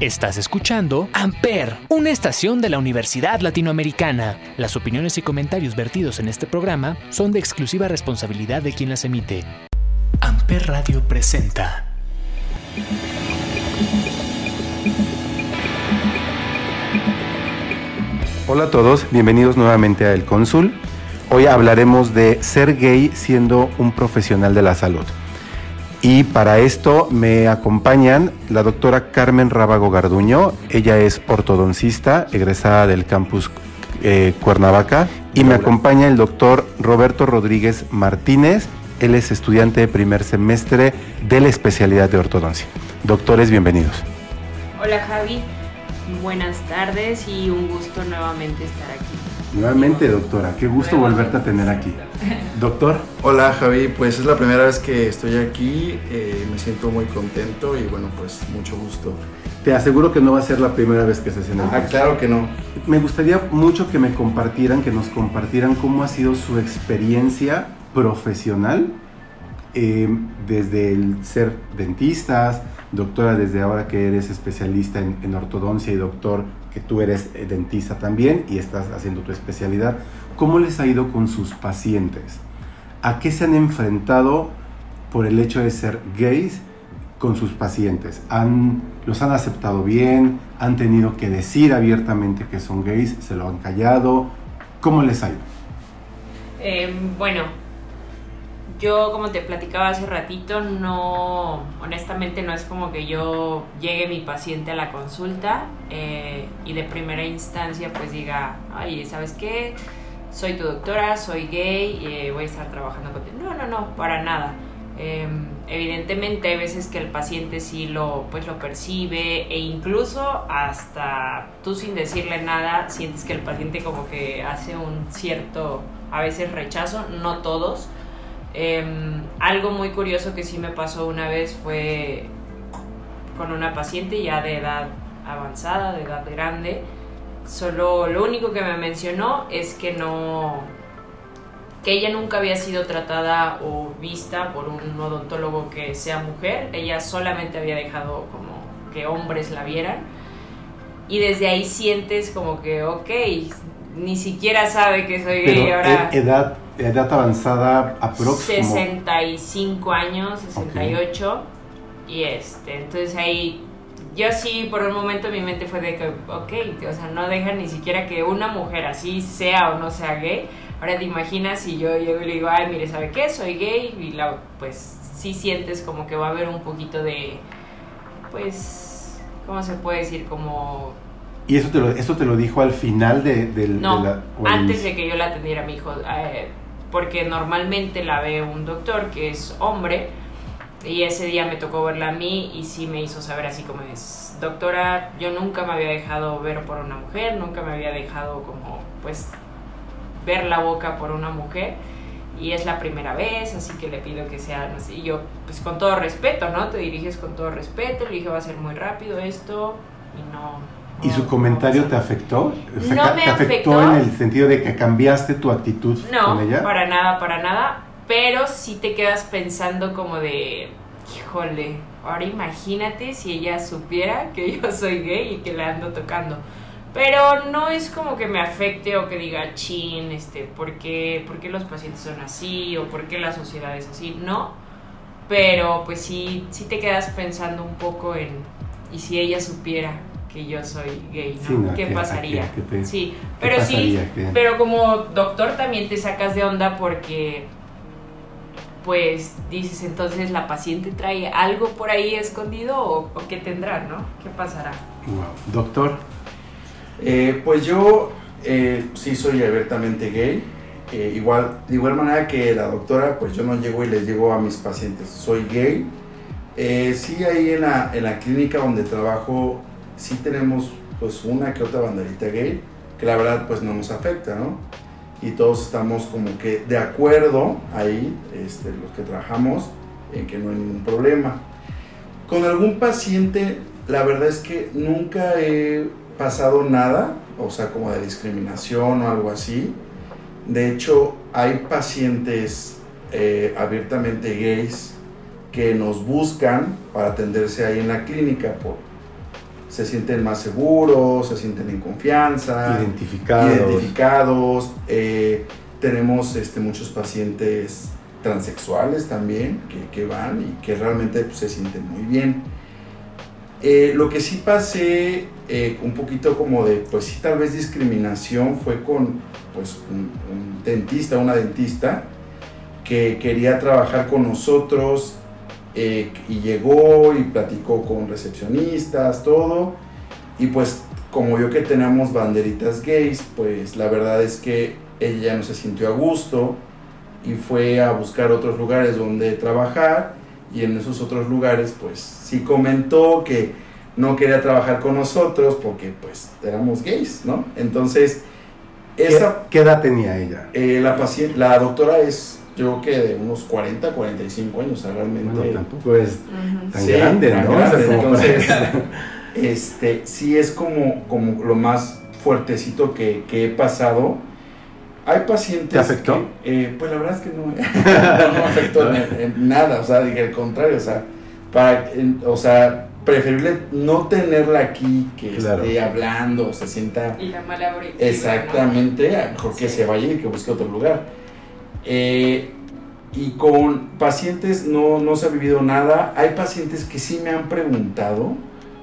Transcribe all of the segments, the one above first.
Estás escuchando Amper, una estación de la Universidad Latinoamericana. Las opiniones y comentarios vertidos en este programa son de exclusiva responsabilidad de quien las emite. Amper Radio presenta. Hola a todos, bienvenidos nuevamente a El Cónsul. Hoy hablaremos de ser gay siendo un profesional de la salud. Y para esto me acompañan la doctora Carmen Rábago Garduño. Ella es ortodoncista, egresada del campus eh, Cuernavaca. Y me acompaña el doctor Roberto Rodríguez Martínez. Él es estudiante de primer semestre de la especialidad de ortodoncia. Doctores, bienvenidos. Hola Javi, buenas tardes y un gusto nuevamente estar aquí. Nuevamente, doctora, qué gusto volverte a tener aquí. Doctor. Hola Javi, pues es la primera vez que estoy aquí, eh, me siento muy contento y bueno, pues mucho gusto. Te aseguro que no va a ser la primera vez que estés en el Ah, claro que no. Me gustaría mucho que me compartieran, que nos compartieran cómo ha sido su experiencia profesional eh, desde el ser dentistas, doctora desde ahora que eres especialista en, en ortodoncia y doctor que tú eres eh, dentista también y estás haciendo tu especialidad. ¿Cómo les ha ido con sus pacientes? ¿A qué se han enfrentado por el hecho de ser gays con sus pacientes? ¿Han, ¿Los han aceptado bien? ¿Han tenido que decir abiertamente que son gays? ¿Se lo han callado? ¿Cómo les ha ido? Eh, bueno, yo como te platicaba hace ratito, no, honestamente no es como que yo llegue mi paciente a la consulta eh, y de primera instancia pues diga, ay, ¿sabes qué? Soy tu doctora, soy gay eh, voy a estar trabajando contigo. No, no, no, para nada. Eh, evidentemente hay veces que el paciente sí lo, pues lo percibe e incluso hasta tú sin decirle nada sientes que el paciente como que hace un cierto, a veces rechazo, no todos. Eh, algo muy curioso que sí me pasó una vez fue con una paciente ya de edad avanzada, de edad grande. Solo lo único que me mencionó es que no, que ella nunca había sido tratada o vista por un odontólogo que sea mujer. Ella solamente había dejado como que hombres la vieran. Y desde ahí sientes como que, ok, ni siquiera sabe que soy gay Pero ahora. e- edad, edad avanzada aproximadamente. 65 años, 68. Y este, entonces ahí, yo sí, por un momento mi mente fue de que, ok, o sea, no deja ni siquiera que una mujer así sea o no sea gay. Ahora te imaginas si yo llego y le digo, ay, mire, ¿sabe qué? Soy gay. Y la, pues sí sientes como que va a haber un poquito de, pues, ¿cómo se puede decir? Como ¿Y eso te lo, eso te lo dijo al final de, del- no, de la... antes de que yo la atendiera a mi hijo, eh, porque normalmente la ve un doctor que es hombre y ese día me tocó verla a mí y sí me hizo saber así como es, doctora, yo nunca me había dejado ver por una mujer, nunca me había dejado como pues ver la boca por una mujer y es la primera vez, así que le pido que sea, sé, y yo pues con todo respeto, ¿no? Te diriges con todo respeto, le dije va a ser muy rápido esto y no... ¿Y no- su no comentario te afectó? O sea, No ca- me ¿Te afectó afectó. en el sentido de que cambiaste tu actitud No, con ella? para nada, para nada. Pero sí te quedas pensando como de, híjole, ahora imagínate si ella supiera que yo soy gay y que la ando tocando. Pero no es como que me afecte o que diga, chin, este, ¿por qué, por qué los pacientes son así? O por qué la sociedad es así. No. Pero pues sí, sí te quedas pensando un poco en, ¿y si ella supiera que yo soy gay? ¿no? Sí, no, ¿Qué que- pasaría? que- que te- sí, ¿Qué pero sí, pero como doctor también te sacas de onda porque pues dices entonces la paciente trae algo por ahí escondido o, o qué tendrá, ¿no? ¿Qué pasará? Wow. Doctor, Eh, pues yo eh, sí soy abiertamente gay. Eh, igual, de igual manera que la doctora, pues yo no llego y les digo a mis pacientes, soy gay. Eh, sí, ahí en la, en la clínica donde trabajo, sí tenemos pues una que otra banderita gay, que la verdad pues no nos afecta, ¿no? Y todos estamos como que de acuerdo ahí, este, los que trabajamos, en que no hay ningún problema. Con algún paciente, la verdad es que nunca he pasado nada, o sea, como de discriminación o algo así. De hecho, hay pacientes eh, abiertamente gays que nos buscan para atenderse ahí en la clínica por, se sienten más seguros, se sienten en confianza, Identificados. identificados. eh, tenemos este, muchos pacientes transexuales también que, que van y que realmente pues, se sienten muy bien. Eh, lo que sí pasé eh, un poquito como de, pues sí, tal vez discriminación fue con pues, un, un dentista, una dentista, que quería trabajar con nosotros eh, y llegó y platicó con recepcionistas, todo. Y pues como vio que tenemos banderitas gays, pues la verdad es que ella no se sintió a gusto y fue a buscar otros lugares donde trabajar y en esos otros lugares pues sí comentó que no quería trabajar con nosotros porque pues éramos gays, ¿no? Entonces, ¿Qué, esa, qué edad tenía ella? eh, la doctora es yo creo que de unos 40, 45 años, o sea, realmente... Bueno, tampoco es Ujú. tan grande, ¿no? grande, O entonces, este, sí es como, como lo más fuertecito que, que he pasado. Hay pacientes... ¿Te afectó? que, eh, pues la verdad es que no, no me afectó en, en nada, o sea, dije al contrario, o sea, para, en- o sea, preferible no tenerla aquí, que Claro. esté hablando, se sienta... Y la mala. Exactamente, mejor que Sí. se vaya y que busque otro lugar. Eh, y con pacientes no, no se ha vivido nada. Hay pacientes que sí me han preguntado,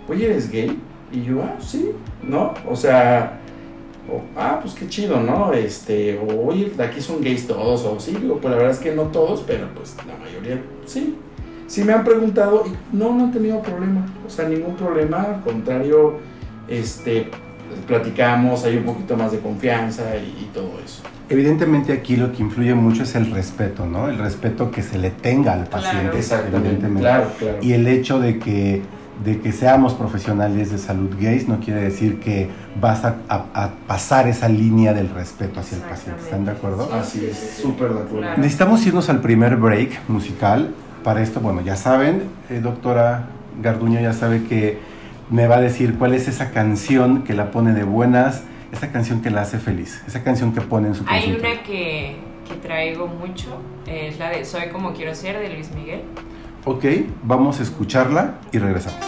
oye, ¿eres gay? Y yo, ah, sí, ¿no? O sea, o, ah, pues qué chido, ¿no? Este, oye, aquí son gays todos, o sí, digo, pues la verdad es que no todos, pero pues la mayoría sí. Sí me han preguntado y no, no han tenido problema, o sea, ningún problema, al contrario, este, platicamos, hay un poquito más de confianza y, y todo eso. Evidentemente aquí lo que influye mucho es el respeto, ¿no? El respeto que se le tenga al paciente, evidentemente. claro, claro. Y el hecho de que, de que seamos profesionales de salud gays no quiere decir que vas a, a- a pasar esa línea del respeto hacia el paciente. ¿Están de acuerdo? Así es, súper de acuerdo. Claro. Necesitamos irnos al primer break musical. Para esto, bueno, ya saben, eh, doctora Garduño ya sabe que me va a decir cuál es esa canción que la pone de buenas, esa canción que la hace feliz, esa canción que pone en su Hay una que, que traigo mucho, es la de Soy como quiero ser de Luis Miguel. Ok, vamos a escucharla y regresamos.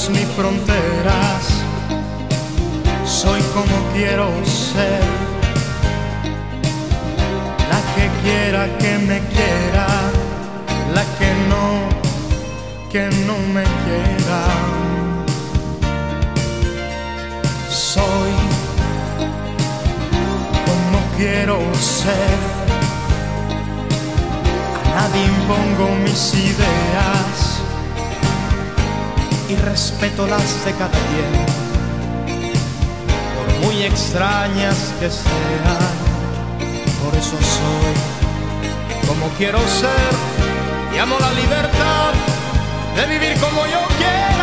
Mandatos ni fronteras. Soy como quiero ser, la que quiera que me quiera, la que no, que no me quiera. Soy como quiero ser. A nadie impongo mis ideas y respeto las de cada quien, por muy extrañas que sean. Por eso soy como quiero ser y amo la libertad de vivir como yo quiera.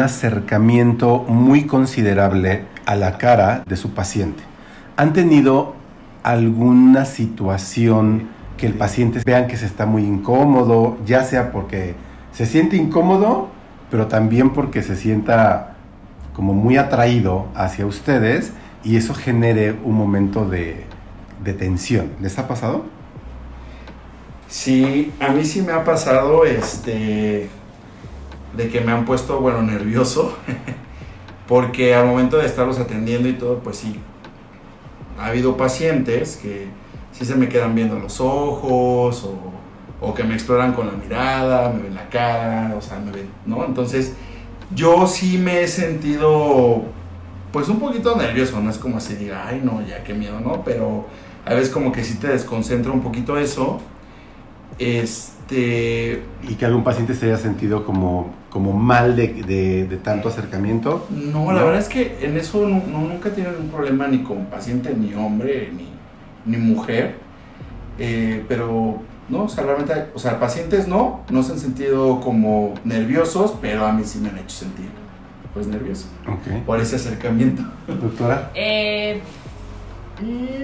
Acercamiento muy considerable a la cara de su paciente. ¿Han tenido alguna situación que el paciente vean que se está muy incómodo, ya sea porque se siente incómodo, pero también porque se sienta como muy atraído hacia ustedes y eso genere un momento de, de tensión? ¿Les ha pasado? Sí, a mí sí me ha pasado este de que me han puesto, bueno, nervioso, porque al momento de estarlos atendiendo y todo, pues sí, ha habido pacientes que sí se me quedan viendo los ojos o, o que me exploran con la mirada, me ven la cara, o sea, me ven, ¿no? Entonces, yo sí me he sentido, pues un poquito nervioso, no es como así diga, ay, no, ya qué miedo, ¿no? Pero a veces como que sí te desconcentra un poquito eso. Este, ¿Y que algún paciente se haya sentido como, como mal de, de- de tanto acercamiento? No, la verdad es que en eso no, no- nunca he tenido ningún problema ni con paciente, ni hombre, ni, ni mujer. Eh, pero no, o sea, realmente, o sea, pacientes no, no se han sentido como nerviosos, pero a mí sí me han hecho sentir, pues, nervioso por ese acercamiento. Doctora. Eh,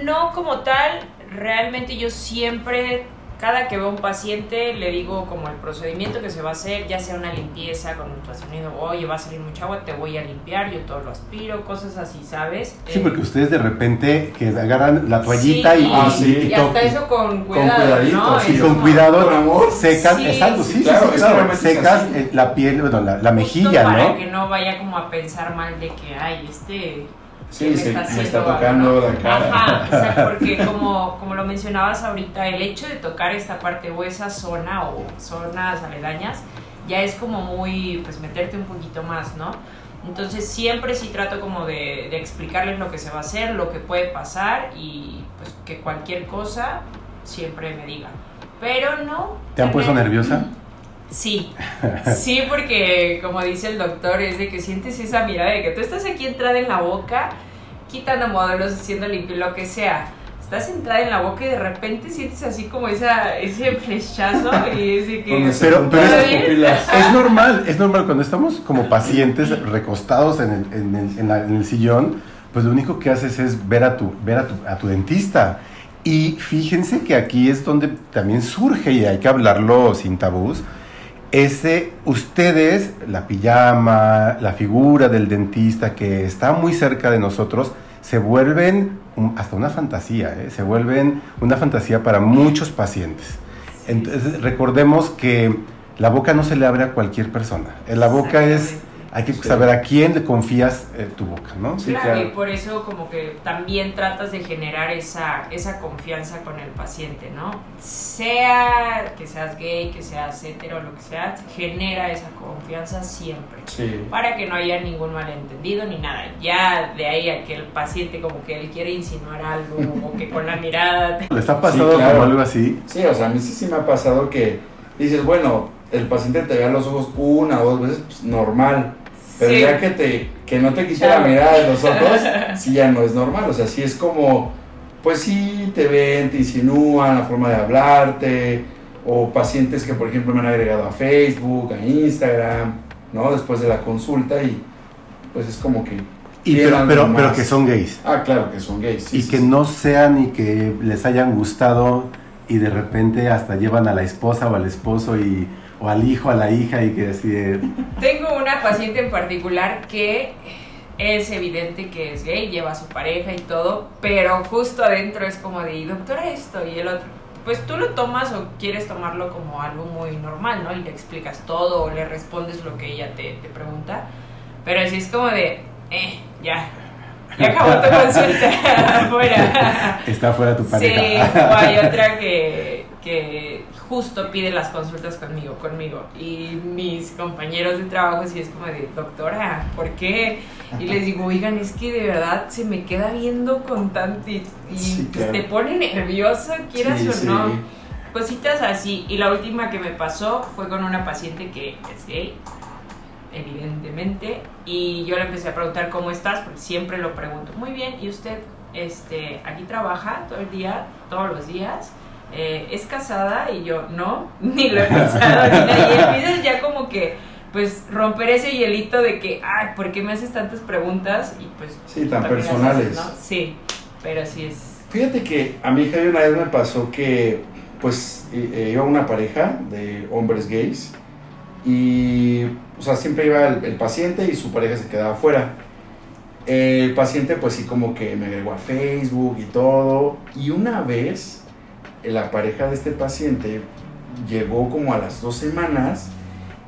no como tal, realmente yo siempre, cada que veo a un paciente, le digo como el procedimiento que se va a hacer, ya sea una limpieza con ultrasonido, oye, va a salir mucha agua, te voy a limpiar, yo todo lo aspiro, cosas así, ¿sabes? Sí, Eh, porque ustedes de repente que agarran la toallita sí, y, Ah, sí. y y hasta eso con cuidado, cuidadito, ¿no? sí, con como- cuidado Con amor. secas, Sí, exacto, sí, sí, sí, claro, secas eh, la piel, bueno, la, mejilla, para ¿no? que no vaya como a pensar mal de que, ay, este... Sí, ¿qué se- me haciendo está algo, tocando no? la cara. Ajá, o sea, porque como, como lo mencionabas ahorita, el hecho de tocar esta parte o esa zona o zonas aledañas ya es como muy, pues meterte un poquito más, ¿no? Entonces siempre sí trato como de, de explicarles lo que se va a hacer, lo que puede pasar y pues que cualquier cosa siempre me digan. Pero no. ¿Te han puesto nerviosa? Sí, sí, porque como dice el doctor, es de que sientes esa mirada de que tú estás aquí entrada en la boca, quitando modelos, haciendo limpio, lo que sea. Estás entrada en la boca y de repente sientes así como esa, ese flechazo y es de que... Pero- pero es- pupilas. Es normal, es normal. Cuando estamos como pacientes recostados en el, en el- en la- en el sillón, pues lo único que haces es ver a tu, ver a tu, a tu dentista. Y fíjense que aquí es donde también surge, y hay que hablarlo sin tabús, ese, ustedes, la pijama, la figura del dentista que está muy cerca de nosotros, se vuelven un- hasta una fantasía, ¿eh? se vuelven una fantasía para muchos pacientes. Entonces, recordemos que la boca no se le abre a cualquier persona. La boca es. Hay que Sí. saber a quién le confías eh, tu boca, ¿no? Sí, claro, claro. y por eso como que también tratas de generar esa, esa confianza con el paciente, ¿no? Sea que seas gay, que seas hetero, lo que sea, genera esa confianza siempre. Sí. Para que no haya ningún malentendido ni nada. Ya de ahí a que el paciente como que él quiere insinuar algo o que con la mirada... te- ¿Les ha pasado Sí, claro. como algo así? Sí, o sea, a mí sí, sí me ha pasado que dices, bueno, el paciente te vea los ojos una o dos veces, pues normal. Pero Sí. ya que te que no te quite la mirada de los ojos, sí ya no es normal. O sea, sí es como, pues sí te ven, te insinúan la forma de hablarte. O pacientes que, por ejemplo, me han agregado a Facebook, a Instagram, ¿no? Después de la consulta y pues es como que... Y pero, pero, pero que son gays. Ah, claro, que son gays. sí, y sí, que sí. no sean y que les hayan gustado y de repente hasta llevan a la esposa o al esposo y, o al hijo, a la hija y que así de, Tengo una paciente en particular que es evidente que es gay, lleva a su pareja y todo, pero justo adentro es como de, "Y, doctora, esto y el otro. Pues tú lo tomas o quieres tomarlo como algo muy normal, ¿no? Y le explicas todo o le respondes lo que ella te, te pregunta. Pero así es como de, eh, ya. Ya acabó tu consulta, fuera. está fuera tu Sí, pareja. o hay otra que, que justo pide las consultas conmigo, conmigo. Y mis compañeros de trabajo sí es como de, doctora, ¿por qué? Y les digo, oigan, es que de verdad se me queda viendo con tanto y, y, Sí, pues, claro. te pone nervioso, quieras Sí, o sí. no. Cositas así. Y la última que me pasó fue con una paciente que es gay, evidentemente. Y yo le empecé a preguntar cómo estás, porque siempre lo pregunto. Muy bien, ¿y usted este, aquí trabaja todo el día, todos los días? Eh, ¿Es casada? Y yo, no, ni lo he pensado. ni nada. y empiezas ya como que pues romper ese hielito de que, ay, ¿por qué me haces tantas preguntas? Y pues... Sí, tan personales. haces, ¿no? Sí, pero sí es... Fíjate que a mi hija una vez me pasó que pues eh, iba una pareja de hombres gays y o sea, siempre iba el, el paciente y su pareja se quedaba afuera. El paciente pues sí como que me agregó a Facebook y todo y una vez la pareja de este paciente llegó como a las dos semanas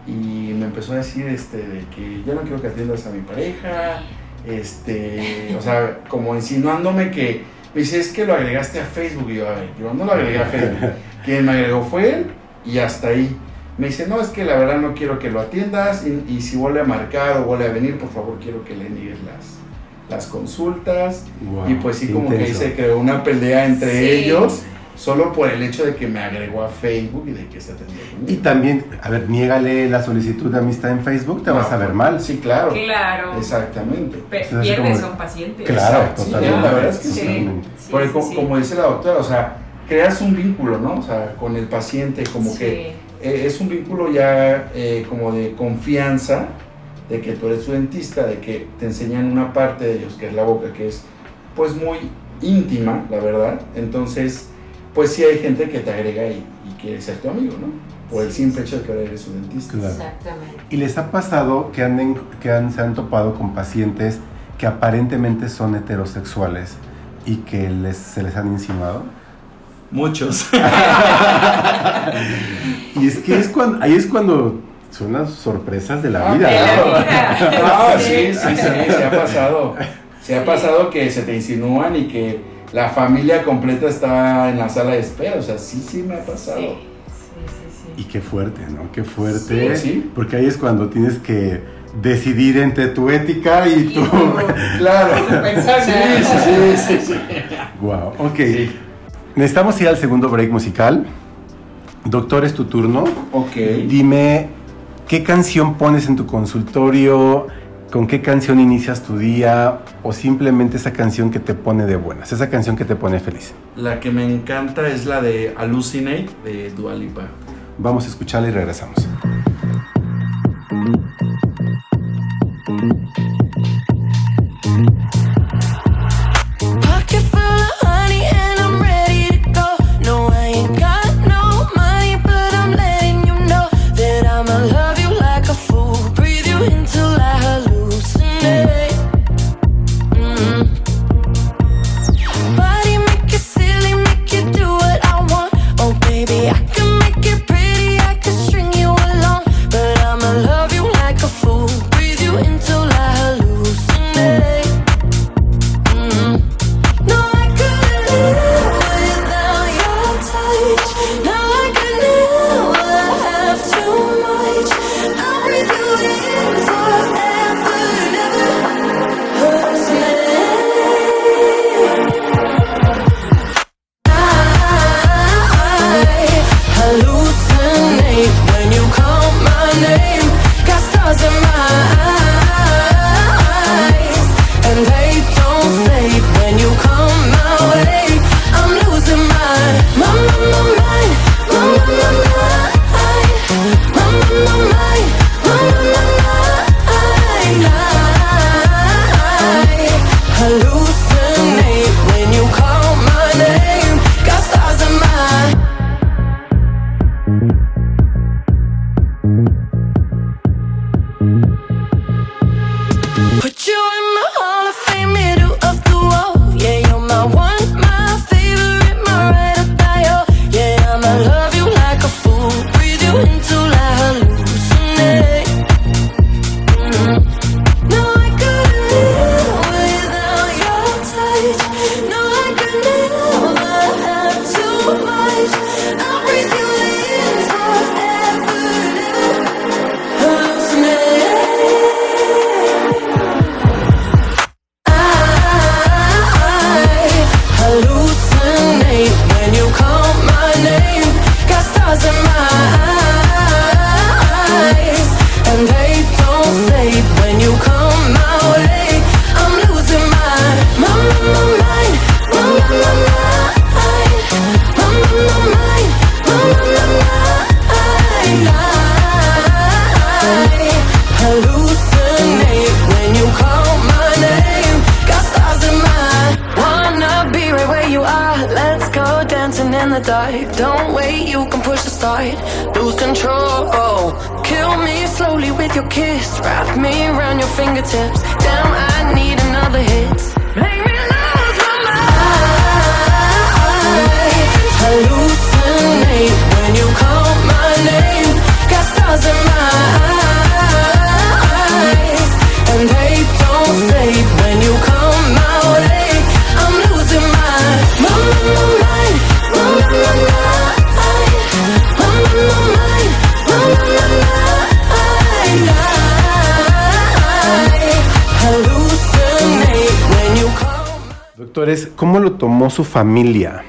y me empezó a decir este de que yo no quiero que atiendas a mi pareja este o sea como insinuándome que me dice es que lo agregaste a Facebook y yo a ver yo no lo agregué a Facebook quien me agregó fue él y hasta ahí. Me dice no es que la verdad no quiero que lo atiendas y, y si vuelve a marcar o vuelve a venir por favor quiero que le niegues las las consultas Wow, y pues sí como que ahí se creó una pelea entre Sí. ellos solo por el hecho de que me agregó a Facebook y de que se atendía conmigo. Y también, a ver, niégale la solicitud de amistad en Facebook, te No, vas a ver mal. Sí, claro. Claro. Exactamente. Pierdes a un paciente. Claro, Exacto, sí, totalmente. la verdad es que sí. Porque sí, co- sí. como dice la doctora, o sea, creas un vínculo, ¿no? O sea, con el paciente, como Sí. que eh, es un vínculo ya eh, como de confianza, de que tú eres su dentista, de que te enseñan una parte de ellos, que es la boca, que es pues muy íntima, la verdad. Entonces, pues sí hay gente que te agrega y, y quiere ser tu amigo, ¿no? Por el simple sí. hecho de que ahora eres su dentista. Claro. Exactamente. ¿Y les ha pasado que, anden, que han- se han topado con pacientes que aparentemente son heterosexuales y que les, se les han insinuado? Muchos. Y es que es cuando, ahí es cuando son las sorpresas de la vida. ¿no? Ah, sí, sí, sí, se ha pasado. Se ha pasado que se te insinúan y que la familia completa está en la sala de espera. O sea, sí, sí me ha pasado. Sí, sí, sí, Y qué fuerte, ¿no? Qué fuerte. Sí, sí. Porque ahí es cuando tienes que decidir entre tu ética y Y tu... tu- Claro. Sí, sí, sí, sí, sí. wow, ok. Sí. Necesitamos ir al segundo break musical. Doctor, es tu turno. Ok. Dime, ¿qué canción pones en tu consultorio? ¿Con qué canción inicias tu día? ¿O simplemente esa canción que te pone de buenas? Esa canción que te pone feliz. La que me encanta es la de Hallucinate de Dua Lipa. Vamos a escucharla y regresamos. ¿Cómo lo tomó su familia?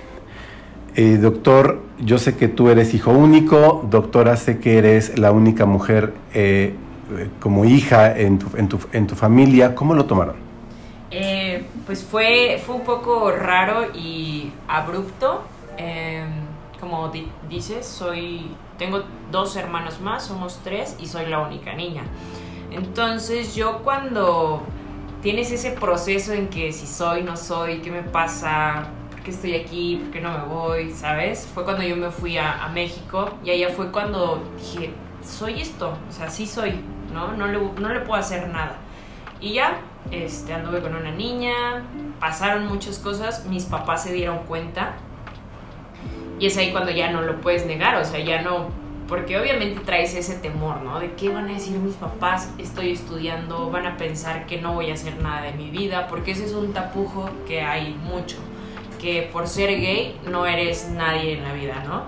Eh, doctor, yo sé que tú eres hijo único, doctora, sé que eres la única mujer eh, eh, como hija en tu, en, tu, en tu familia. ¿Cómo lo tomaron? Pues fue, fue un poco raro y abrupto. Eh, como di- dices, soy, tengo dos hermanos más, somos tres y soy la única niña. Entonces yo cuando tienes ese proceso en que si soy, no soy, qué me pasa, por qué estoy aquí, por qué no me voy, ¿sabes? Fue cuando yo me fui a, a México y allá fue cuando dije, soy esto, o sea, sí soy, ¿no? No le, no le puedo hacer nada. Y ya, este, anduve con una niña, pasaron muchas cosas, mis papás se dieron cuenta. Y es ahí cuando ya no lo puedes negar, o sea, ya no, porque obviamente traes ese temor, ¿no? De qué van a decir mis papás, estoy estudiando, van a pensar que no voy a hacer nada de mi vida, porque ese es un tapujo que hay mucho, que por ser gay no eres nadie en la vida, ¿no?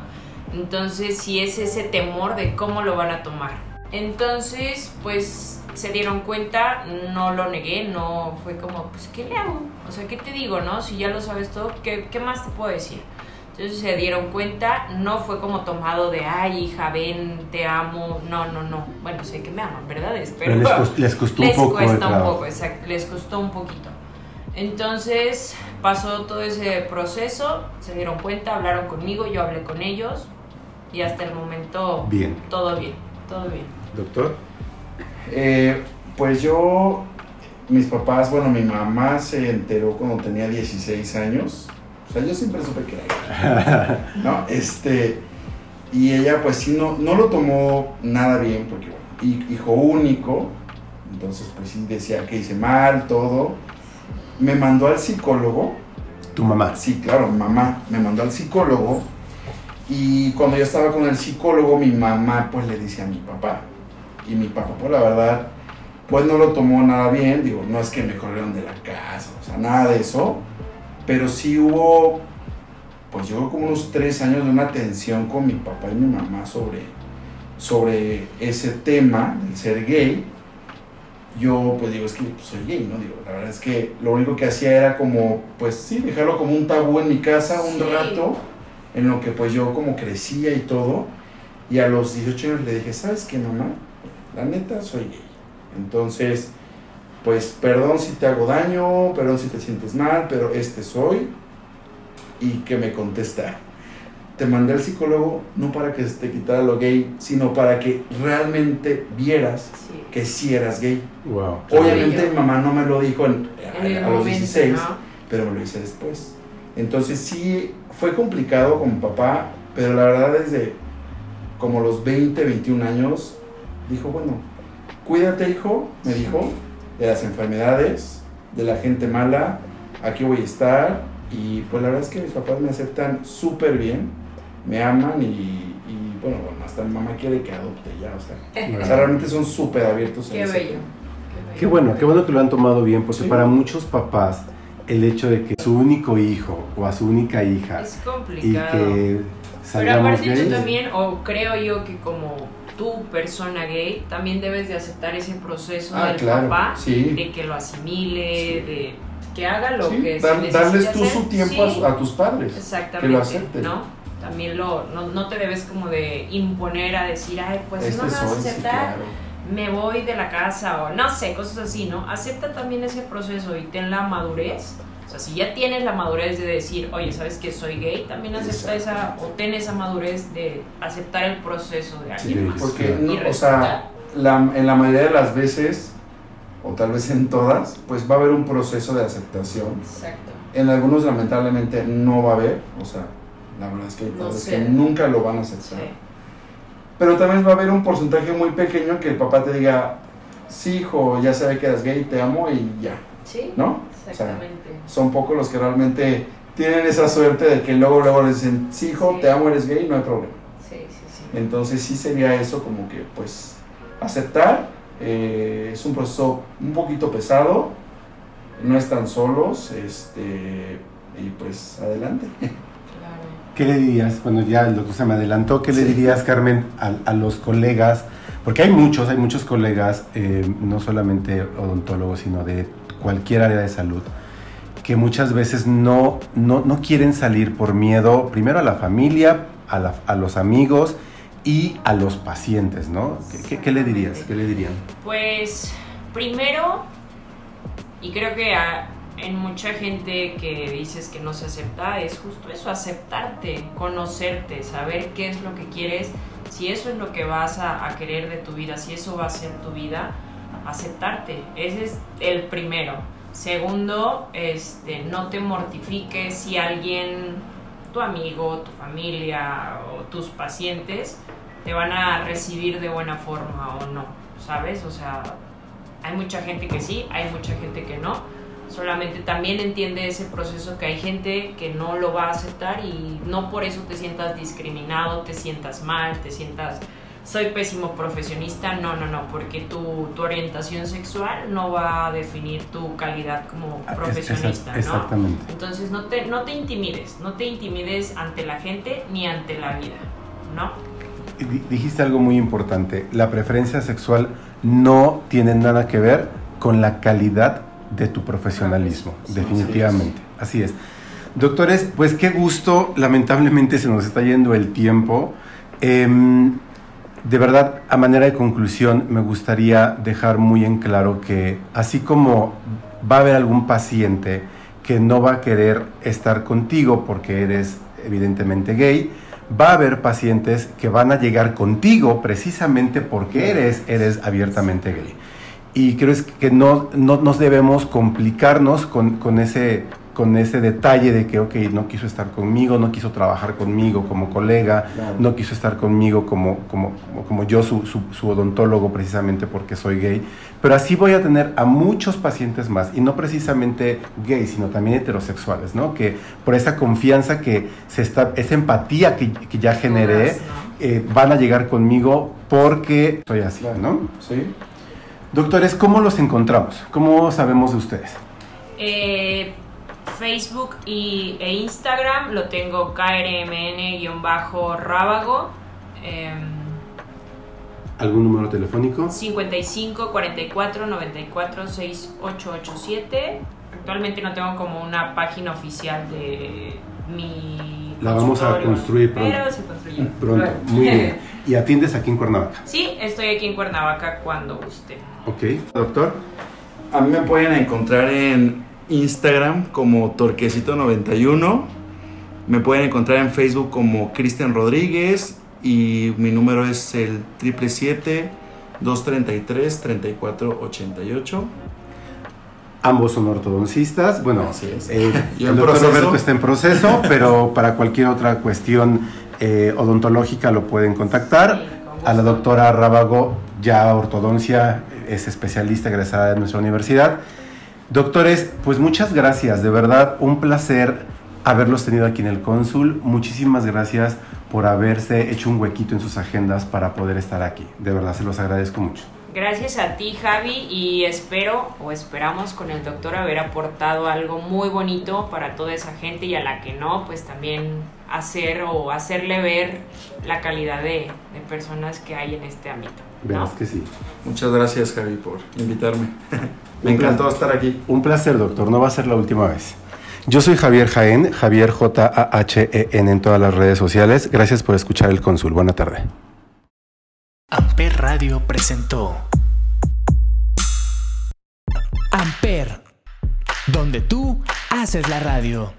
Entonces, sí es ese temor de cómo lo van a tomar. Entonces, pues se dieron cuenta, no lo negué, no fue como, pues, ¿qué le hago? O sea, ¿qué te digo, no? Si ya lo sabes todo, ¿qué, qué más te puedo decir? Entonces se dieron cuenta, no fue como tomado de, ay, hija, ven, te amo. No, no, no. Bueno, sé que me aman, ¿verdad? Espero. Pero les, les costó Les un poco cuesta un poco, exacto, les costó un poquito. Entonces pasó todo ese proceso, se dieron cuenta, hablaron conmigo, yo hablé con ellos y hasta el momento Bien. todo bien, todo bien. Doctor. Eh, pues yo, mis papás, bueno, mi mamá se enteró cuando tenía 16 años. O sea, yo siempre supe que era gay, ¿no? Este, y ella pues sí no, no lo tomó nada bien porque, bueno, hi- hijo único, entonces pues sí decía que hice mal, todo. Me mandó al psicólogo, Tu mamá. Sí, claro, mamá me mandó al psicólogo y cuando yo estaba con el psicólogo, mi mamá pues le dice a mi papá. Y mi papá, pues la verdad, pues no lo tomó nada bien, digo, no es que me corrieron de la casa, o sea, nada de eso, pero sí hubo, pues yo como unos tres años de una tensión con mi papá y mi mamá sobre, sobre ese tema del ser gay. Yo pues digo, es que pues, soy gay, ¿no? Digo, la verdad es que lo único que hacía era como, pues sí, dejarlo como un tabú en mi casa un Sí. rato, en lo que pues yo como crecía y todo. Y a los 18 años le dije, ¿sabes qué, mamá? La neta, soy gay. Entonces, pues perdón si te hago daño, perdón si te sientes mal, pero este soy. Y que me contesta, te mandé al psicólogo no para que te quitara lo gay, sino para que realmente vieras Sí. que sí eras gay. Wow. Obviamente mi mamá no me lo dijo en- a, En el a los momento, 16, ¿no? pero me lo hice después. Entonces sí, fue complicado con mi papá, pero la verdad desde como los 20, 21 años, dijo, bueno, cuídate hijo, me dijo, de las enfermedades, de la gente mala, aquí voy a estar. Y pues la verdad es que mis papás me aceptan súper bien, me aman y, y, bueno, bueno, hasta mi mamá quiere que adopte ya, o sea, o sea, realmente son súper abiertos en Qué ese bello. tema. bello. Qué bueno, qué bueno que lo han tomado bien, porque Sí. para muchos papás el hecho de que su único hijo o a su única hija Es y complicado. que Pero aparte gays, también, o creo yo que como tú, persona gay, también debes de aceptar ese proceso Ah, del claro, papá, sí. de que lo asimile, Sí. de que haga lo Sí, que se dar- necesite darles tú hacer. su tiempo a, su- a tus padres. Exactamente, que lo acepten. ¿no? También lo, no, no te debes como de imponer a decir, ay, pues Este no me vas a aceptar, claro. me voy de la casa, o no sé, cosas así, ¿no? Acepta también ese proceso y ten la madurez. O sea, si ya tienes la madurez de decir, oye, ¿sabes que soy gay? También acepta esa, o ten esa madurez de aceptar el proceso de alguien Sí, más. Porque, Sí. no, o sea, la- en la mayoría de las veces, o tal vez en todas, pues va a haber un proceso de aceptación. Exacto. En algunos lamentablemente no va a haber, o sea, La verdad es que hay No sé. que nunca lo van a Sí. aceptar. Pero también va a haber un porcentaje muy pequeño que el papá te diga, sí, hijo, ya sabe que eres gay, te amo y ya, Sí, ¿no? O sea, exactamente. son pocos los que realmente tienen esa suerte de que luego, luego les dicen, sí, hijo, Sí. te amo, eres gay, no hay problema. Sí, sí, sí. Entonces sí sería eso como que, pues, aceptar. eh, es un proceso un poquito pesado, no están solos, este, y pues adelante. Claro. ¿Qué le dirías? Bueno, ya el doctor se me adelantó. ¿Qué le dirías, Carmen, a, a los colegas? Porque hay muchos, hay muchos colegas, eh, no solamente odontólogos, sino de cualquier área de salud, que muchas veces no, no, no quieren salir por miedo, primero a la familia, a, la- a los amigos y a los pacientes, ¿no? ¿Qué, qué- le dirías? ¿Qué le dirían? Pues primero, y creo que a- en mucha gente que dices que no se acepta, es justo eso, aceptarte, conocerte, saber qué es lo que quieres, si eso es lo que vas a querer de tu vida, si eso va a ser tu vida, aceptarte. Ese es el primero. Segundo, este, no te mortifiques si alguien, tu amigo, tu familia o tus pacientes te van a recibir de buena forma o no, ¿sabes? O sea, hay mucha gente que sí, hay mucha gente que no. Solamente también entiende ese proceso que hay gente que no lo va a aceptar y no por eso te sientas discriminado, te sientas mal, te sientas soy pésimo profesionista, no, no, no, porque tu, tu orientación sexual no va a definir tu calidad como Ah, es- profesionista, exact- ¿no? Exactamente. Entonces no te, no te intimides, no te intimides ante la gente ni ante la vida, ¿no? Dijiste algo muy importante. La preferencia sexual no tiene nada que ver con la calidad de tu profesionalismo, Sí, definitivamente. Así es. Doctores, pues qué gusto. Lamentablemente se nos está yendo el tiempo. Em, de verdad, a manera de conclusión, me gustaría dejar muy en claro que así como va a haber algún paciente que no va a querer estar contigo porque eres evidentemente gay, va a haber pacientes que van a llegar contigo precisamente porque eres, eres abiertamente gay. Y creo es que no, no nos debemos complicarnos con, con ese, con ese detalle de que, ok, no quiso estar conmigo, no quiso trabajar conmigo como colega, Claro. no quiso estar conmigo como, como, como, yo, su, su, su odontólogo, precisamente porque soy gay. Pero así voy a tener a muchos pacientes más, y no precisamente gays, sino también heterosexuales, ¿no? Que por esa confianza que se está, esa empatía que, que ya generé, eh, van a llegar conmigo porque soy así, ¿no? ¿Sí? Doctores, ¿cómo los encontramos? ¿Cómo sabemos de ustedes? Eh, Facebook y, e Instagram lo tengo KRMN-rábago. em, ¿Algún número telefónico? 55 44 94 6887. Actualmente no tengo como una página oficial de mi. La vamos a construir pronto. Pero se construye. Pronto, muy bien. ¿Y atiendes aquí en Cuernavaca? Sí, estoy aquí en Cuernavaca cuando guste. Ok. Doctor, A mí me pueden encontrar en Instagram como Torquecito91. Me pueden encontrar en Facebook como Cristian Rodríguez. Y mi número es el 777-233-3488. ambos son ortodoncistas. Bueno, Así es. eh, Yo el doctor proceso. Roberto está en proceso, pero para cualquier otra cuestión eh, odontológica lo pueden contactar. A la doctora Rábago, ya ortodoncia, es especialista egresada de nuestra universidad. Doctores, pues muchas gracias, de verdad, un placer haberlos tenido aquí en el cónsul. Muchísimas gracias por haberse hecho un huequito en sus agendas para poder estar aquí. De verdad, se los agradezco mucho. Gracias a ti, Javi, y espero o esperamos con el doctor haber aportado algo muy bonito para toda esa gente y a la que no, pues también hacer o hacerle ver la calidad de, de personas que hay en este ámbito. ¿No? Verás que sí. Muchas gracias, Javi, por invitarme. Me encantó estar aquí. Un placer, doctor. No va a ser la última vez. Yo soy Javier Jaén, Javier J-A-H-E-N en todas las redes sociales. Gracias por escuchar el cónsul. Buena tarde. Amper Radio presentó Amper, donde tú haces la radio.